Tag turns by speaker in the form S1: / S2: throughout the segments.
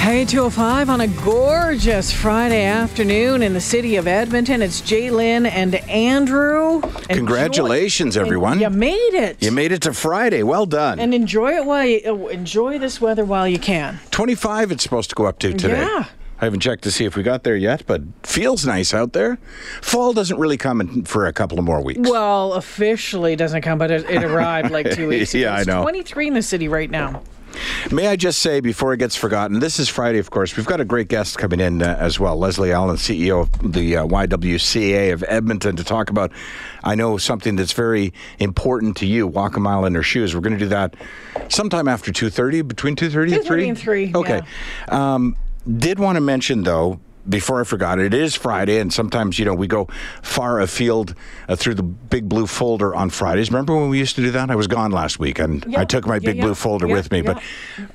S1: Hey, 205 on a gorgeous Friday afternoon in the city of Edmonton. It's J'lyn and Andrew. Enjoy-
S2: Congratulations, everyone.
S1: You made it.
S2: You made it to Friday. Well done.
S1: and enjoy it while you uh, enjoy this weather while you can.
S2: 25 it's supposed to go up to today.
S1: Yeah.
S2: I haven't checked to see if we got there yet, but feels nice out there. Fall doesn't really come in for a couple of more weeks.
S1: Well, officially doesn't come, but it, it arrived like two weeks ago.
S2: Yeah, I
S1: It's
S2: know.
S1: 23 in the city right now.
S2: May I just say before it gets forgotten, this is Friday, of course. We've got a great guest coming in uh, as well, Leslie Allen, CEO of the uh, YWCA of Edmonton, to talk about, I know, something that's very important to you, walk a mile in her shoes. We're going to do that sometime after 2.30, between 2.30 and 3?
S1: 2:30 and 3,
S2: Okay. Um, did want to mention, though, before I forgot, it is Friday, and sometimes, you know, we go far afield uh, through the big blue folder on Fridays. Remember when we used to do that? I was gone last week, and
S1: Yeah.
S2: I took my
S1: Yeah,
S2: big
S1: yeah.
S2: blue folder with me. But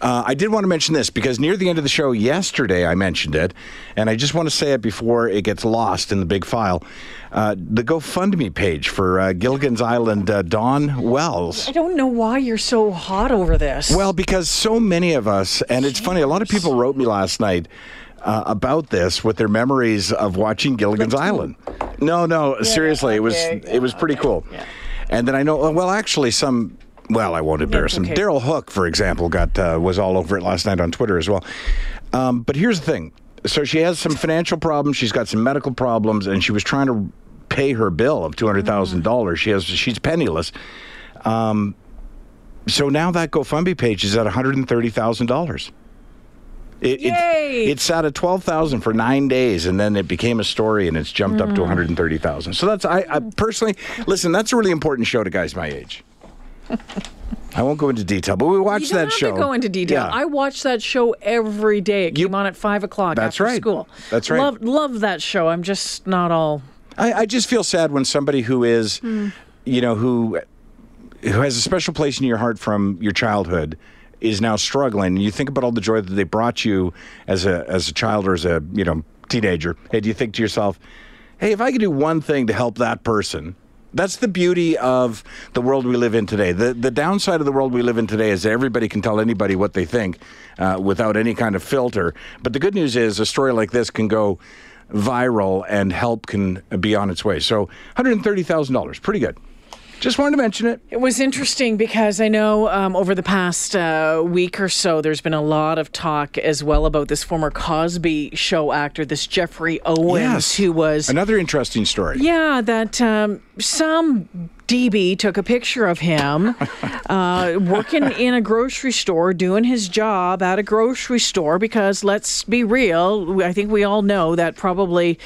S2: uh, I did want to mention this because near the end of the show yesterday, I mentioned it, and I just want to say it before it gets lost in the big file. Uh, the GoFundMe page for uh, Gilligan's Island uh, Dawn Wells.
S1: I don't know why you're so hot over this.
S2: Well, because so many of us, and it's funny, a lot of people wrote me last night uh, about this with their memories of watching Gilligan's Island. No, no, seriously, it was
S1: okay,
S2: it was pretty cool. And then I know, well, actually, some. Well, I won't embarrass him.
S1: okay.
S2: Daryl Hook, for example, got uh, was all over it last night on Twitter as well. Um, but here's the thing: so she has some financial problems. She's got some medical problems, and she was trying to pay her bill of two hundred thousand dollars. She has she's penniless. Um, so now that GoFundMe page is at one hundred and thirty thousand dollars. It,
S1: Yay!
S2: It, it sat at twelve thousand for nine days, and then it became a story, and it's jumped up to
S1: Mm.
S2: one hundred and thirty thousand. So that's I, I personally listen. That's a really important show to guys my age. I won't go into detail, but we watched that show.
S1: you don't have to go into detail.
S2: Yeah.
S1: I watch that show every day. It
S2: You-
S1: came on at 5 o'clock
S2: That's
S1: after
S2: right.
S1: school.
S2: That's right.
S1: Love, love that show. I'm just not all...
S2: I, I just feel sad when somebody who is,
S1: Hmm.
S2: you know, who who has a special place in your heart from your childhood is now struggling. And you think about all the joy that they brought you as a as a child or as a you know teenager. Hey, do you think to yourself, hey, if I could do one thing to help that person? That's the beauty of the world we live in today. The the downside of the world we live in today is everybody can tell anybody what they think uh, without any kind of filter. But the good news is a story like this can go viral and help can be on its way. So $130,000, pretty good. Just wanted to mention it.
S1: It was interesting because I know um, over the past uh, week or so, there's been a lot of talk as well about this former Cosby show actor, this Geoffrey Owens, who was
S2: another interesting story.
S1: Yeah, that um, some DB took a picture of him uh, working in a grocery store, doing his job at a grocery store. Because let's be real, I think we all know that probably,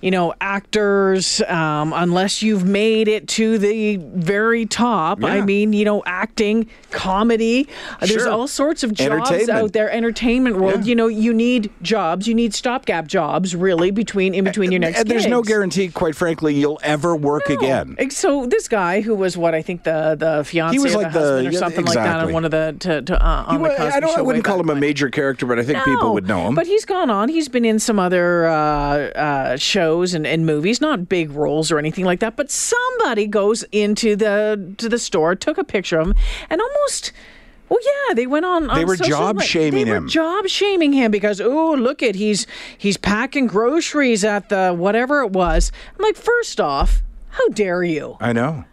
S1: you know, actors, um, unless you've made it to the very top, I mean, you know, acting, comedy, uh, there's all sorts of jobs out there, entertainment world.
S2: Yeah.
S1: You know, you need jobs, you need stopgap jobs, really, between in between your next.
S2: And there's no guarantee, quite frankly, you'll ever work again.
S1: So this guy who was what I think the the fiance
S2: He was like
S1: the husband or
S2: yeah,
S1: something like that on one of the to, to uh, on
S2: He
S1: the Cosby
S2: I, don't, I wouldn't call him a major character, but I think people would know him.
S1: But he's gone on. He's been in some other uh, uh, shows and, and movies, not big roles or anything like that. But somebody goes into the to the store, took a picture of him, and almost. Well, yeah, they went on.
S2: They were job shaming
S1: they
S2: him.
S1: Were job shaming him because oh, look at he's he's packing groceries at the whatever it was. I'm like, first off, how dare you?
S2: I know.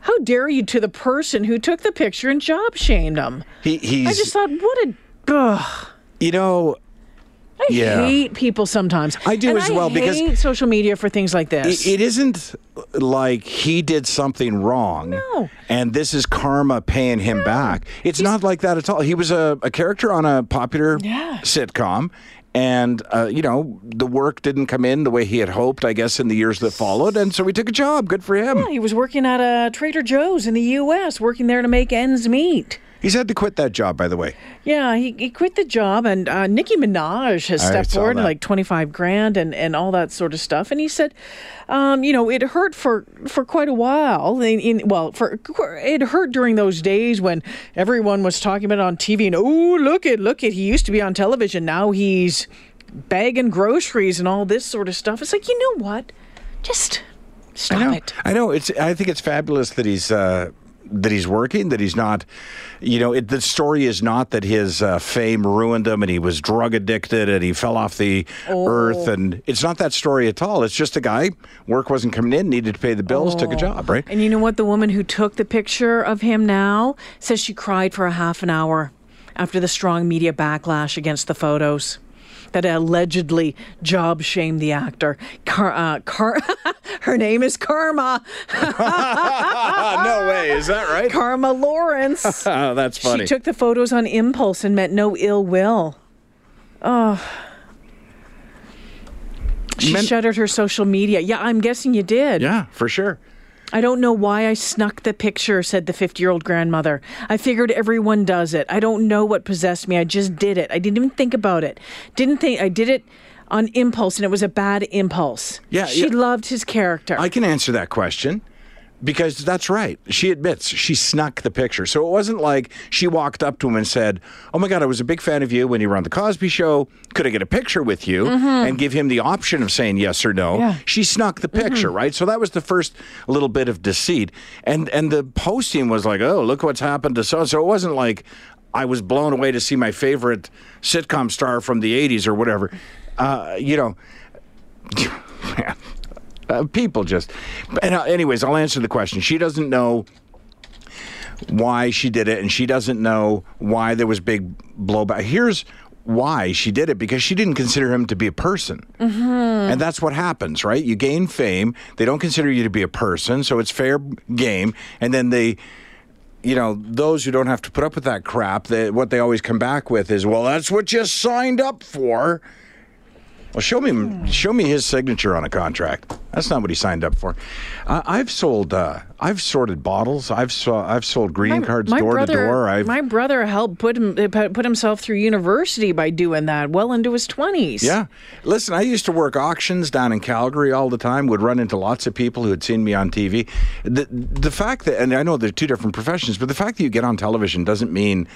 S1: How dare you to the person who took the picture and job shamed him?
S2: He, he's,
S1: I just thought, what a. Ugh.
S2: you know,
S1: I
S2: Yeah.
S1: hate people sometimes.
S2: I do
S1: And
S2: as well,
S1: I
S2: because-
S1: hate social media for things like this.
S2: It, it isn't uh, like he did something wrong.
S1: No.
S2: And this is karma paying him back. It's not like that at all. He was a, a character on a popular
S1: Yeah.
S2: sitcom. And, uh, you know, the work didn't come in the way he had hoped, I guess, in the years that followed. And so he took a job. Good for him.
S1: Yeah, he was working at a Trader Joe's in the U.S., working there to make ends meet.
S2: He's had to quit that job, by the way.
S1: Yeah, he, he quit the job, and uh, Nicki Minaj has stepped forward, like twenty five grand, and, and all that sort of stuff. And he said, um, you know, it hurt for for quite a while. In, in, well, for it hurt during those days when everyone was talking about it on TV, and oh, look it, look it. He used to be on television, now he's bagging groceries and all this sort of stuff. It's like, you know what? Just stop
S2: I know.
S1: it.
S2: I know. It's. I think it's fabulous that he's. Uh, that he's working, that he's not, you know, it, the story is not that his uh, fame ruined him and he was drug addicted and he fell off the
S1: Oh.
S2: earth. And it's not that story at all. It's just a guy, work wasn't coming in, needed to pay the bills, took a job, right?
S1: And you know what? The woman who took the picture of him now says she cried for a half an hour after the strong media backlash against the photos that allegedly job shamed the actor. Car- uh, Car- her name is Karma.
S2: no way. Is that right?
S1: Karma Lawrence.
S2: Oh, that's funny.
S1: She took the photos on impulse and meant no ill will. Oh. She
S2: Men-
S1: shuttered her social media. Yeah, I'm guessing you did.
S2: yeah, for sure.
S1: I don't know why I snuck the picture, said the 50 year old grandmother. I figured everyone does it. I don't know what possessed me. I just did it. I didn't even think about it. Didn't think I did it on impulse, and it was a bad impulse.
S2: Yeah,
S1: She
S2: yeah.
S1: loved his character.
S2: I can answer that question because that's right. She admits she snuck the picture. So it wasn't like she walked up to him and said, Oh my God, I was a big fan of you when you were on The Cosby Show. Could I get a picture with you? And give him the option of saying yes or no.
S1: Mm-hmm. Yeah.
S2: She snuck the picture, right? So that was the first little bit of deceit. And and the posting was like, Oh, look what's happened to so so. It wasn't like I was blown away to see my favorite sitcom star from the 80s or whatever. Uh, you know, man, uh, people just. And uh, anyways, I'll answer the question. She doesn't know why she did it, and she doesn't know why there was big blowback. Here's why she did it because she didn't consider him to be a person. And that's what happens, right? You gain fame, they don't consider you to be a person, so it's fair game. And then they, you know, those who don't have to put up with that crap, they, what they always come back with is, well, that's what you signed up for. Well, show me, show me his signature on a contract. That's not what he signed up for. Uh, I've sold, uh, I've sorted bottles. I've saw, I've sold greeting cards door
S1: brother,
S2: to door. I've,
S1: my brother helped put him uh, put himself through university by doing that, well into his twenties.
S2: Yeah. Listen, I used to work auctions down in Calgary all the time, would run into lots of people who had seen me on TV. The, the fact that, and I know they're two different professions, but the fact that you get on television doesn't mean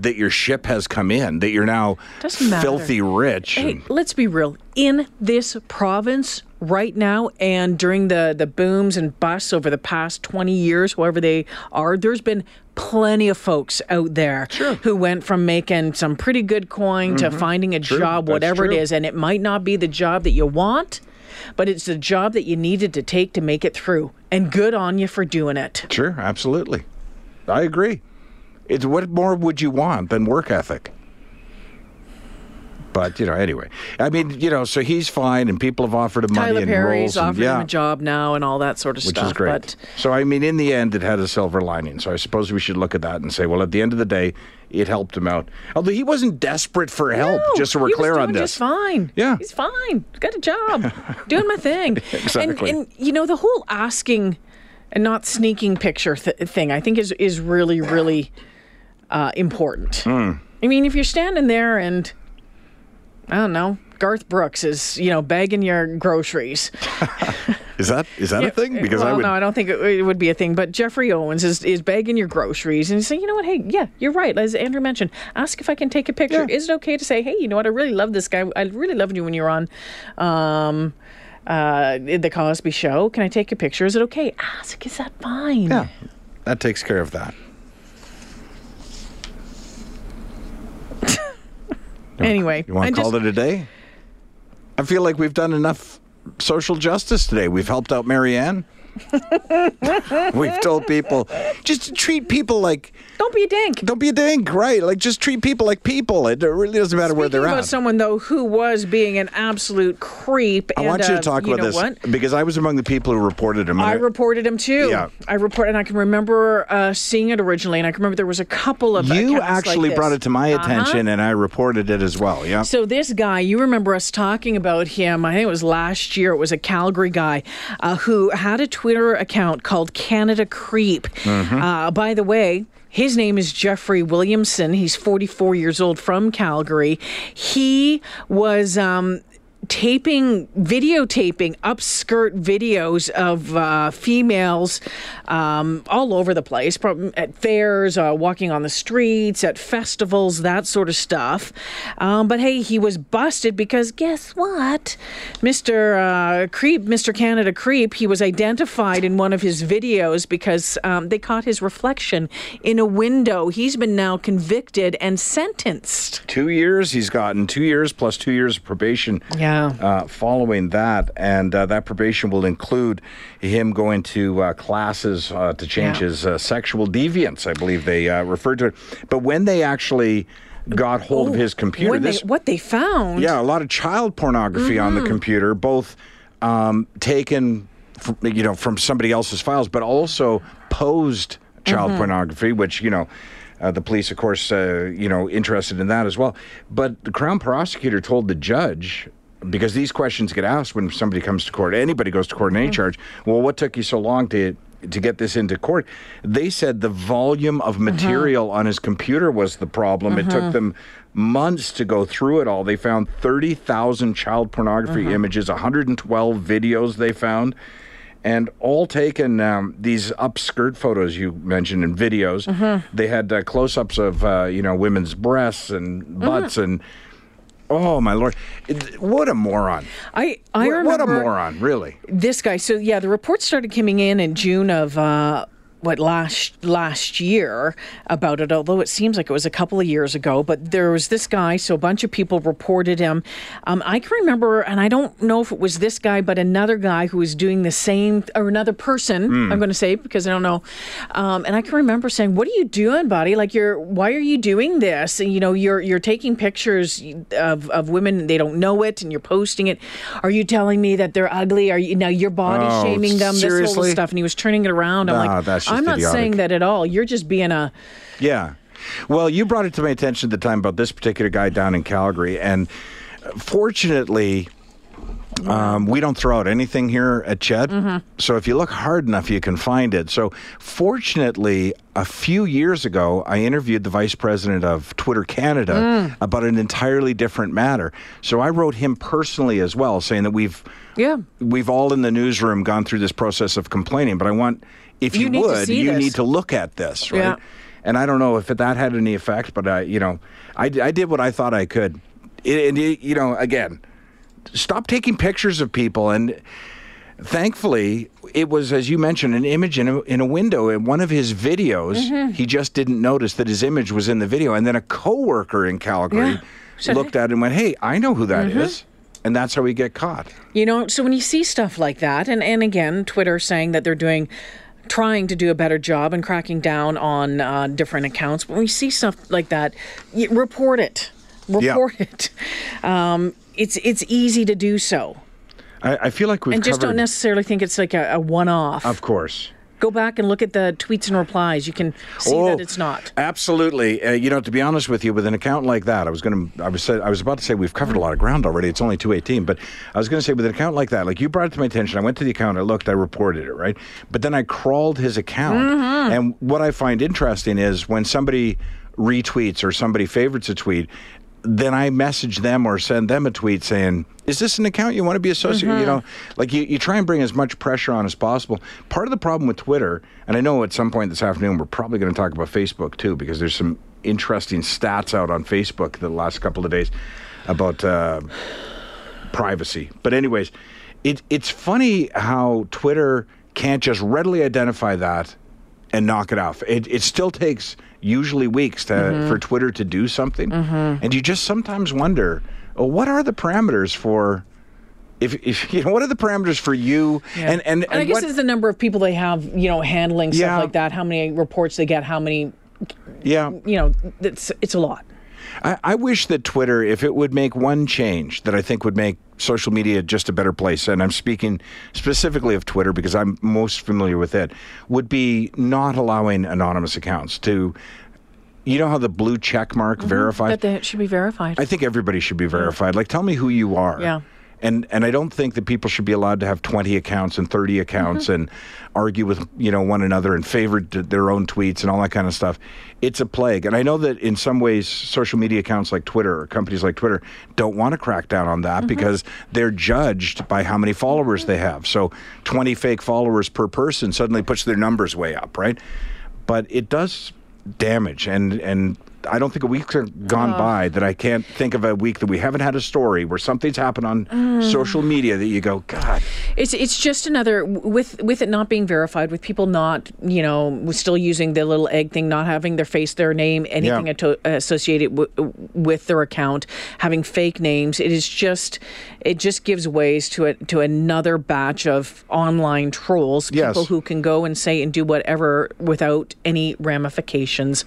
S2: that your ship has come in, that you're now filthy rich.
S1: Hey,
S2: and-
S1: let's be real. In this province right now and during the, the booms and busts over the past 20 years, whoever they are, there's been plenty of folks out there who went from making some pretty good coin to finding a
S2: Mm-hmm. True,
S1: job, whatever it is. And it might not be the job that you want, but it's the job that you needed to take to make it through. And good on you for doing it.
S2: Sure, absolutely. I agree. It's what more would you want than work ethic? But you know, anyway, I mean, you know, so he's fine, and people have offered him money and
S1: Perry's
S2: roles, and, yeah,
S1: him a job now and all that sort of
S2: which
S1: stuff.
S2: is great.
S1: But
S2: so, I mean, in the end, it had a silver lining. So, I suppose we should look at that and say, well, at the end of the day, it helped him out. Although he wasn't desperate for help.
S1: No,
S2: just so we're clear on this.
S1: Just fine.
S2: Yeah.
S1: he's fine. Got a job, doing my thing.
S2: Exactly.
S1: And, and you know the whole asking and not sneaking picture th- thing, I think is is really really uh, important.
S2: Hmm.
S1: I mean, if you're standing there and I don't know. Garth Brooks is, you know, bagging your groceries.
S2: Is that is that a thing? Because
S1: well,
S2: I would.
S1: no, I don't think it, it would be a thing. But Geoffrey Owens is, is bagging your groceries and saying, you know what? Hey, yeah, you're right. As Andrew mentioned, ask if I can take a picture.
S2: Yeah.
S1: Is it okay to say, hey, you know what? I really love this guy. I really loved you when you were on um, uh, the Cosby Show. Can I take a picture? Is it okay? Ask. Is that fine?
S2: yeah, that takes care of that.
S1: Anyway,
S2: You want to call
S1: just-
S2: it a day? I feel like we've done enough social justice today. We've helped out Mary Ann. we've told people just to treat people like
S1: Don't be a dink.
S2: don't be a dink, right? Like just treat people like people. It really doesn't matter where they're
S1: about
S2: at.
S1: someone though who was being an absolute creep.
S2: I
S1: and,
S2: want you
S1: uh,
S2: to talk
S1: you
S2: about this
S1: What?
S2: because I was among the people who reported him.
S1: I reported him too.
S2: Yeah.
S1: I report, and I can remember uh, seeing it originally, and I can remember there was a couple of.
S2: you
S1: like
S2: actually
S1: this.
S2: brought it to my
S1: Uh-huh.
S2: attention, and I reported it as well. Yeah.
S1: So this guy, you remember us talking about him? I think it was last year. It was a Calgary guy uh, who had a Twitter account called Canada Creep.
S2: Mm-hmm.
S1: Uh, by the way. His name is Jeffrey Williamson. He's 44 years old from Calgary. He was um, taping, videotaping upskirt videos of uh, females um, all over the place, at fairs, uh, walking on the streets, at festivals, that sort of stuff. Um, but hey, he was busted because guess what? Mr. Uh, Creep, Mr. Canada Creep, he was identified in one of his videos because um, they caught his reflection in a window. He's been now convicted and sentenced.
S2: Two years. He's gotten two years plus two years of probation.
S1: Yeah.
S2: Uh, following that, and uh, that probation will include him going to uh, classes uh, to change yeah. his uh, sexual deviance. I believe they uh, referred to it. But when they actually got hold oh, of his computer,
S1: this, they, what they found,
S2: yeah, a lot of child pornography mm-hmm. on the mm-hmm. computer, both um, taken, from, you know, from somebody else's files, but also posed child mm-hmm. pornography, which you know. Uh, the police, of course, uh, you know, interested in that as well. But the Crown prosecutor told the judge because these questions get asked when somebody comes to court. Anybody goes to court in any mm-hmm. charge. Well, what took you so long to to get this into court? They said the volume of mm-hmm. material on his computer was the problem. It took mm-hmm. them months to go through it all. They found 30,000 child pornography images, 112 videos they found and all taken um, these upskirt photos you mentioned in videos. Mm-hmm. They had uh, close-ups of uh, you know women's breasts and butts mm-hmm. and Oh my lord! What a moron!
S1: I I
S2: what,
S1: remember
S2: what a moron, really.
S1: This guy. So yeah, the reports started coming in in June of uh, what last last year about it although it seems like it was a couple of years ago but there was this guy so a bunch of people reported him. Um, i can remember and i don't know if it was this guy but another guy who was doing the same or another person mm. i'm going to say because i don't know. Um, and i can remember saying what are you doing buddy? Like you're why are you doing this? And you know you're you're taking pictures of, of women they don't know it and you're posting it. Are you telling me that they're ugly? Are you now you're body oh, shaming them
S2: seriously?
S1: this whole stuff and he was turning it around. I'm like I'm not
S2: idiotic.
S1: saying that at all. You're just being a.
S2: Yeah. Well, you brought it to my attention at the time about this particular guy down in Calgary, and fortunately, um, we don't throw out anything here at CHED. Mm-hmm. So if you look hard enough, you can find it. So fortunately, a few years ago, I interviewed the vice president of Twitter Canada mm. about an entirely different matter. So I wrote him personally as well, saying that we've yeah we've all in the newsroom gone through this process of complaining, but I want if you,
S1: you
S2: would, you
S1: this.
S2: need to look at this, right?
S1: Yeah.
S2: And I don't know if that had any effect, but I, you know, I, I did what I thought I could. And, you know, again, stop taking pictures of people. And thankfully, it was, as you mentioned, an image in a, in a window. In one of his videos, mm-hmm. he just didn't notice that his image was in the video. And then a coworker in Calgary yeah. looked at it and went, hey, I know who that mm-hmm. is and that's how we get caught.
S1: You know, so when you see stuff like that, and, and again, Twitter saying that they're doing trying to do a better job and cracking down on uh, different accounts. When we see stuff like that, report it. Report yeah. it. Um, it's it's easy to do so.
S2: I, I feel like we
S1: and just
S2: covered...
S1: don't necessarily think it's like a, a one-off.
S2: Of course.
S1: Go back and look at the tweets and replies. You can see oh, that it's not.
S2: Absolutely. Uh, you know, to be honest with you, with an account like that, I was going to, I was, I was about to say we've covered a lot of ground already. It's only two eighteen, but I was going to say with an account like that, like you brought it to my attention. I went to the account, I looked, I reported it, right? But then I crawled his account, mm-hmm. and what I find interesting is when somebody retweets or somebody favorites a tweet, then I message them or send them a tweet saying, "Is this an account you want to be associated?" Mm-hmm. You know, like you, you try and bring as much pressure on as possible. Part of the problem with Twitter, and I know at some point this afternoon we're probably going to talk about Facebook too, because there's some interesting stats out on Facebook the last couple of days about uh, privacy. But anyways, it, it's funny how Twitter can't just readily identify that and knock it off. It, it still takes usually weeks to, mm-hmm. for Twitter to do something. Mm-hmm. And you just sometimes wonder, well, what are the parameters for if, if you know what are the parameters for you
S1: yeah. and, and, and, and I guess what, it's the number of people they have you know handling stuff yeah. like that how many reports they get how many
S2: yeah
S1: you know it's it's a lot
S2: I, I wish that Twitter if it would make one change that I think would make social media just a better place, and I'm speaking specifically of Twitter because I'm most familiar with it, would be not allowing anonymous accounts to. You know how the blue check mark mm-hmm. verified?
S1: That they should be verified.
S2: I think everybody should be verified. Like, tell me who you are.
S1: Yeah
S2: and and I don't think that people should be allowed to have 20 accounts and 30 accounts
S1: Mm-hmm.
S2: and argue with you know one another and favorite their own tweets and all that kind of stuff. It's a plague, and I know that in some ways, social media accounts like Twitter or companies like Twitter don't want to crack down on that because they're judged by how many followers they have. So 20 fake followers per person suddenly puts their numbers way up, right? But it does damage and and I don't think a week's gone by that I can't think of a week that we haven't had a story where something's happened on social media that you go, God,
S1: It's it's just another with with it not being verified, with people not you know still using the little egg thing, not having their face, their name, anything
S2: Yeah.
S1: ato- associated w- with their account, having fake names. It is just it just gives ways to a, to another batch of online trolls,
S2: Yes.
S1: people who can go and say and do whatever without any ramifications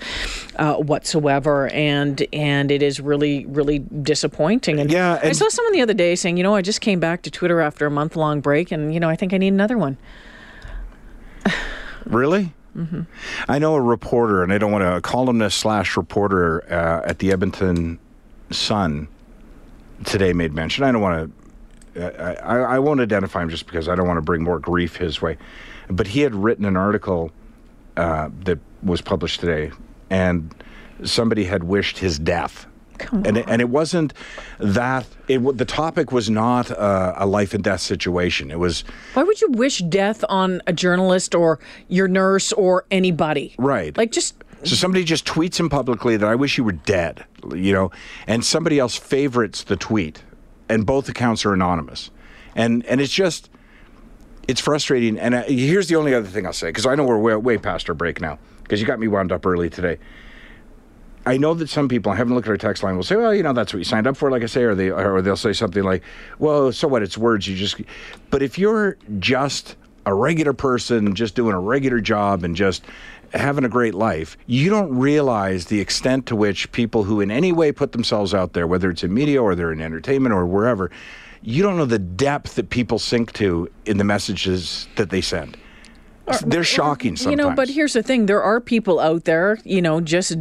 S1: uh, whatsoever, and and it is really really disappointing. And
S2: Yeah,
S1: I saw someone the other day saying, you know, I just came back to Twitter after a month long break, and you know, I think I need another one.
S2: Really? Mm-hmm. I know a reporter, and I don't want to call him a columnist slash reporter uh, at the Edmonton Sun today made mention. I don't want to. I, I, I won't identify him just because I don't want to bring more grief his way. But he had written an article uh, that was published today, and somebody had wished his death. And it, and it wasn't that it the topic was not uh, a life and death situation. It was
S1: Why would you wish death on a journalist or your nurse or anybody?
S2: Right.
S1: Like just
S2: So somebody just tweets him publicly that I wish you were dead, you know, and somebody else favorites the tweet, and both accounts are anonymous, and and it's just it's frustrating. And uh, here's the only other thing I'll say because I know we're way, way past our break now because you got me wound up early today. I know that some people, I haven't looked at our text line, will say, well, you know, that's what you signed up for, like I say, or they or they'll say something like, well, so what? It's words. You just, but if you're just a regular person, just doing a regular job and just having a great life, you don't realize the extent to which people who in any way put themselves out there, whether it's in media or they're in entertainment or wherever, you don't know the depth that people sink to in the messages that they send. They're shocking sometimes.
S1: You know, but here's the thing: there are people out there, you know, just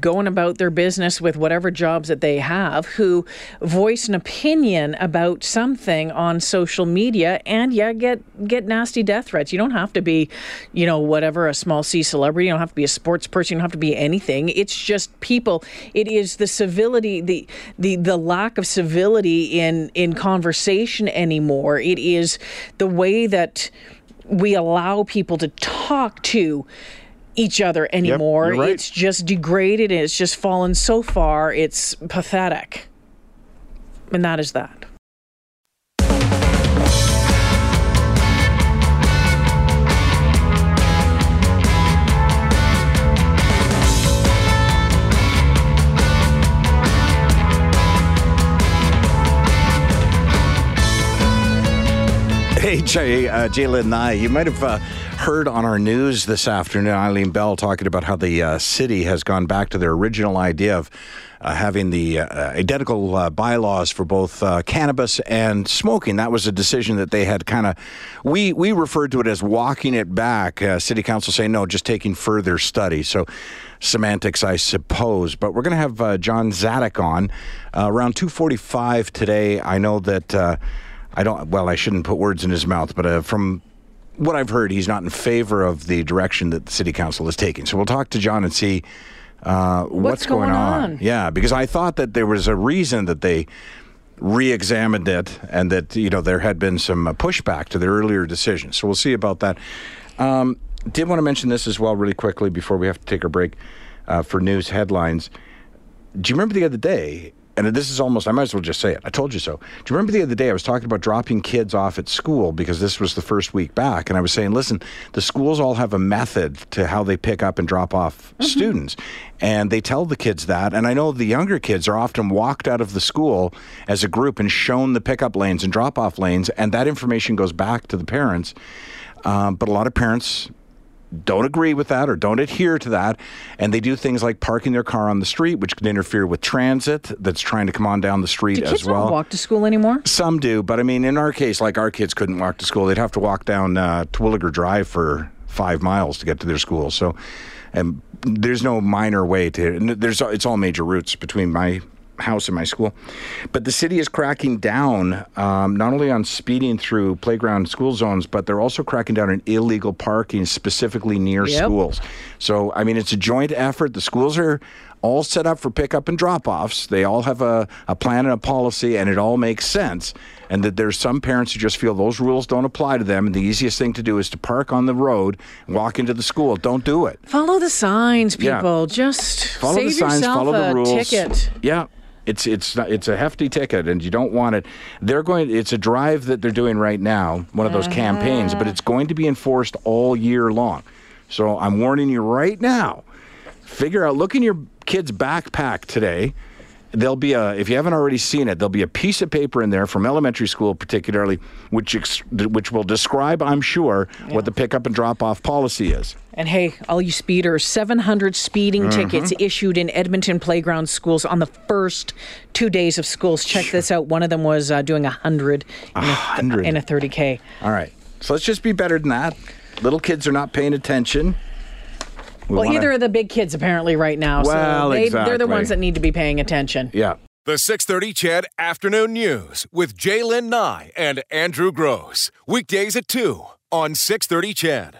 S1: going about their business with whatever jobs that they have, who voice an opinion about something on social media, and yeah, get get nasty death threats. You don't have to be, you know, whatever a small C celebrity. You don't have to be a sports person. You don't have to be anything. It's just people. It is the civility, the the the lack of civility in in conversation anymore. It is the way that we allow people to talk to each other anymore.
S2: you're right.
S1: It's just degraded. It's just fallen so far. It's pathetic. And that is that.
S2: Jay, uh, J'lyn Nye, you might have uh, heard on our news this afternoon, Eileen Bell talking about how the uh, city has gone back to their original idea of uh, having the uh, identical uh, bylaws for both uh, cannabis and smoking. That was a decision that they had kind of, we, we referred to it as walking it back. City council saying, no, just taking further study. So, semantics, I suppose. But we're going to have John Zadek on around 245 today. I know that. I don't. Well, I shouldn't put words in his mouth, but uh, from what I've heard, he's not in favor of the direction that the city council is taking. So we'll talk to John and see uh, what's,
S1: going on?
S2: Yeah, because I thought that there was a reason that they re-examined it, and that you know there had been some uh, pushback to their earlier decision. So we'll see about that. Um, did want to mention this as well, really quickly, before we have to take a break uh, for news headlines. Do you remember the other day? And this is almost, I might as well just say it. I told you so. Do you remember the other day I was talking about dropping kids off at school because this was the first week back? And I was saying, listen, the schools all have a method to how they pick up and drop off students. And they tell the kids that. And I know the younger kids are often walked out of the school as a group and shown the pickup lanes and drop off lanes. And that information goes back to the parents. Um, but a lot of parents don't agree with that or don't adhere to that. And they do things like parking their car on the street, which can interfere with transit that's trying to come on down the street
S1: Do
S2: as well.
S1: walk to school anymore?
S2: Some do, but I mean, in our case, like our kids couldn't walk to school. They'd have to walk down uh, Terwillegar Drive for five miles to get to their school. So, and there's no minor way to. There's it's all major routes between my house in my school. But the city is cracking down um, not only on speeding through playground school zones, but they're also cracking down on illegal parking, specifically near
S1: Yep.
S2: schools. So, I mean, it's a joint effort. The schools are all set up for pickup and drop offs. They all have a, a plan and a policy, and it all makes sense. And that there's some parents who just feel those rules don't apply to them, and the easiest thing to do is to park on the road and walk into the school. Don't do it.
S1: Follow the signs,
S2: Yeah.
S1: people. Just
S2: Follow the signs, follow the rules.
S1: ticket.
S2: Yeah. It's it's it's a hefty ticket, and you don't want it. They're going. It's a drive that they're doing right now, one of those campaigns, but it's going to be enforced all year long. So I'm warning you right now. Figure out. Look in your kid's backpack today. There'll be a. If you haven't already seen it, there'll be a piece of paper in there from elementary school, particularly, which ex, which will describe, I'm sure, what the pickup and drop off policy is.
S1: And hey, all you speeders, 700 speeding
S2: Mm-hmm.
S1: tickets issued in Edmonton playground schools on the first two days of schools. Check this out. One of them was uh, doing 100 in a,
S2: 100.
S1: in a 30K.
S2: All right. So let's just be better than that. Little kids are not paying attention. We
S1: Well,
S2: wanna-
S1: either of the big kids apparently right now.
S2: Well,
S1: so they, they're the ones that need to be paying attention.
S2: Yeah.
S3: The 630 CHED Afternoon News with J'lyn Nye and Andrew Grose. Weekdays at 2 on 630 CHED.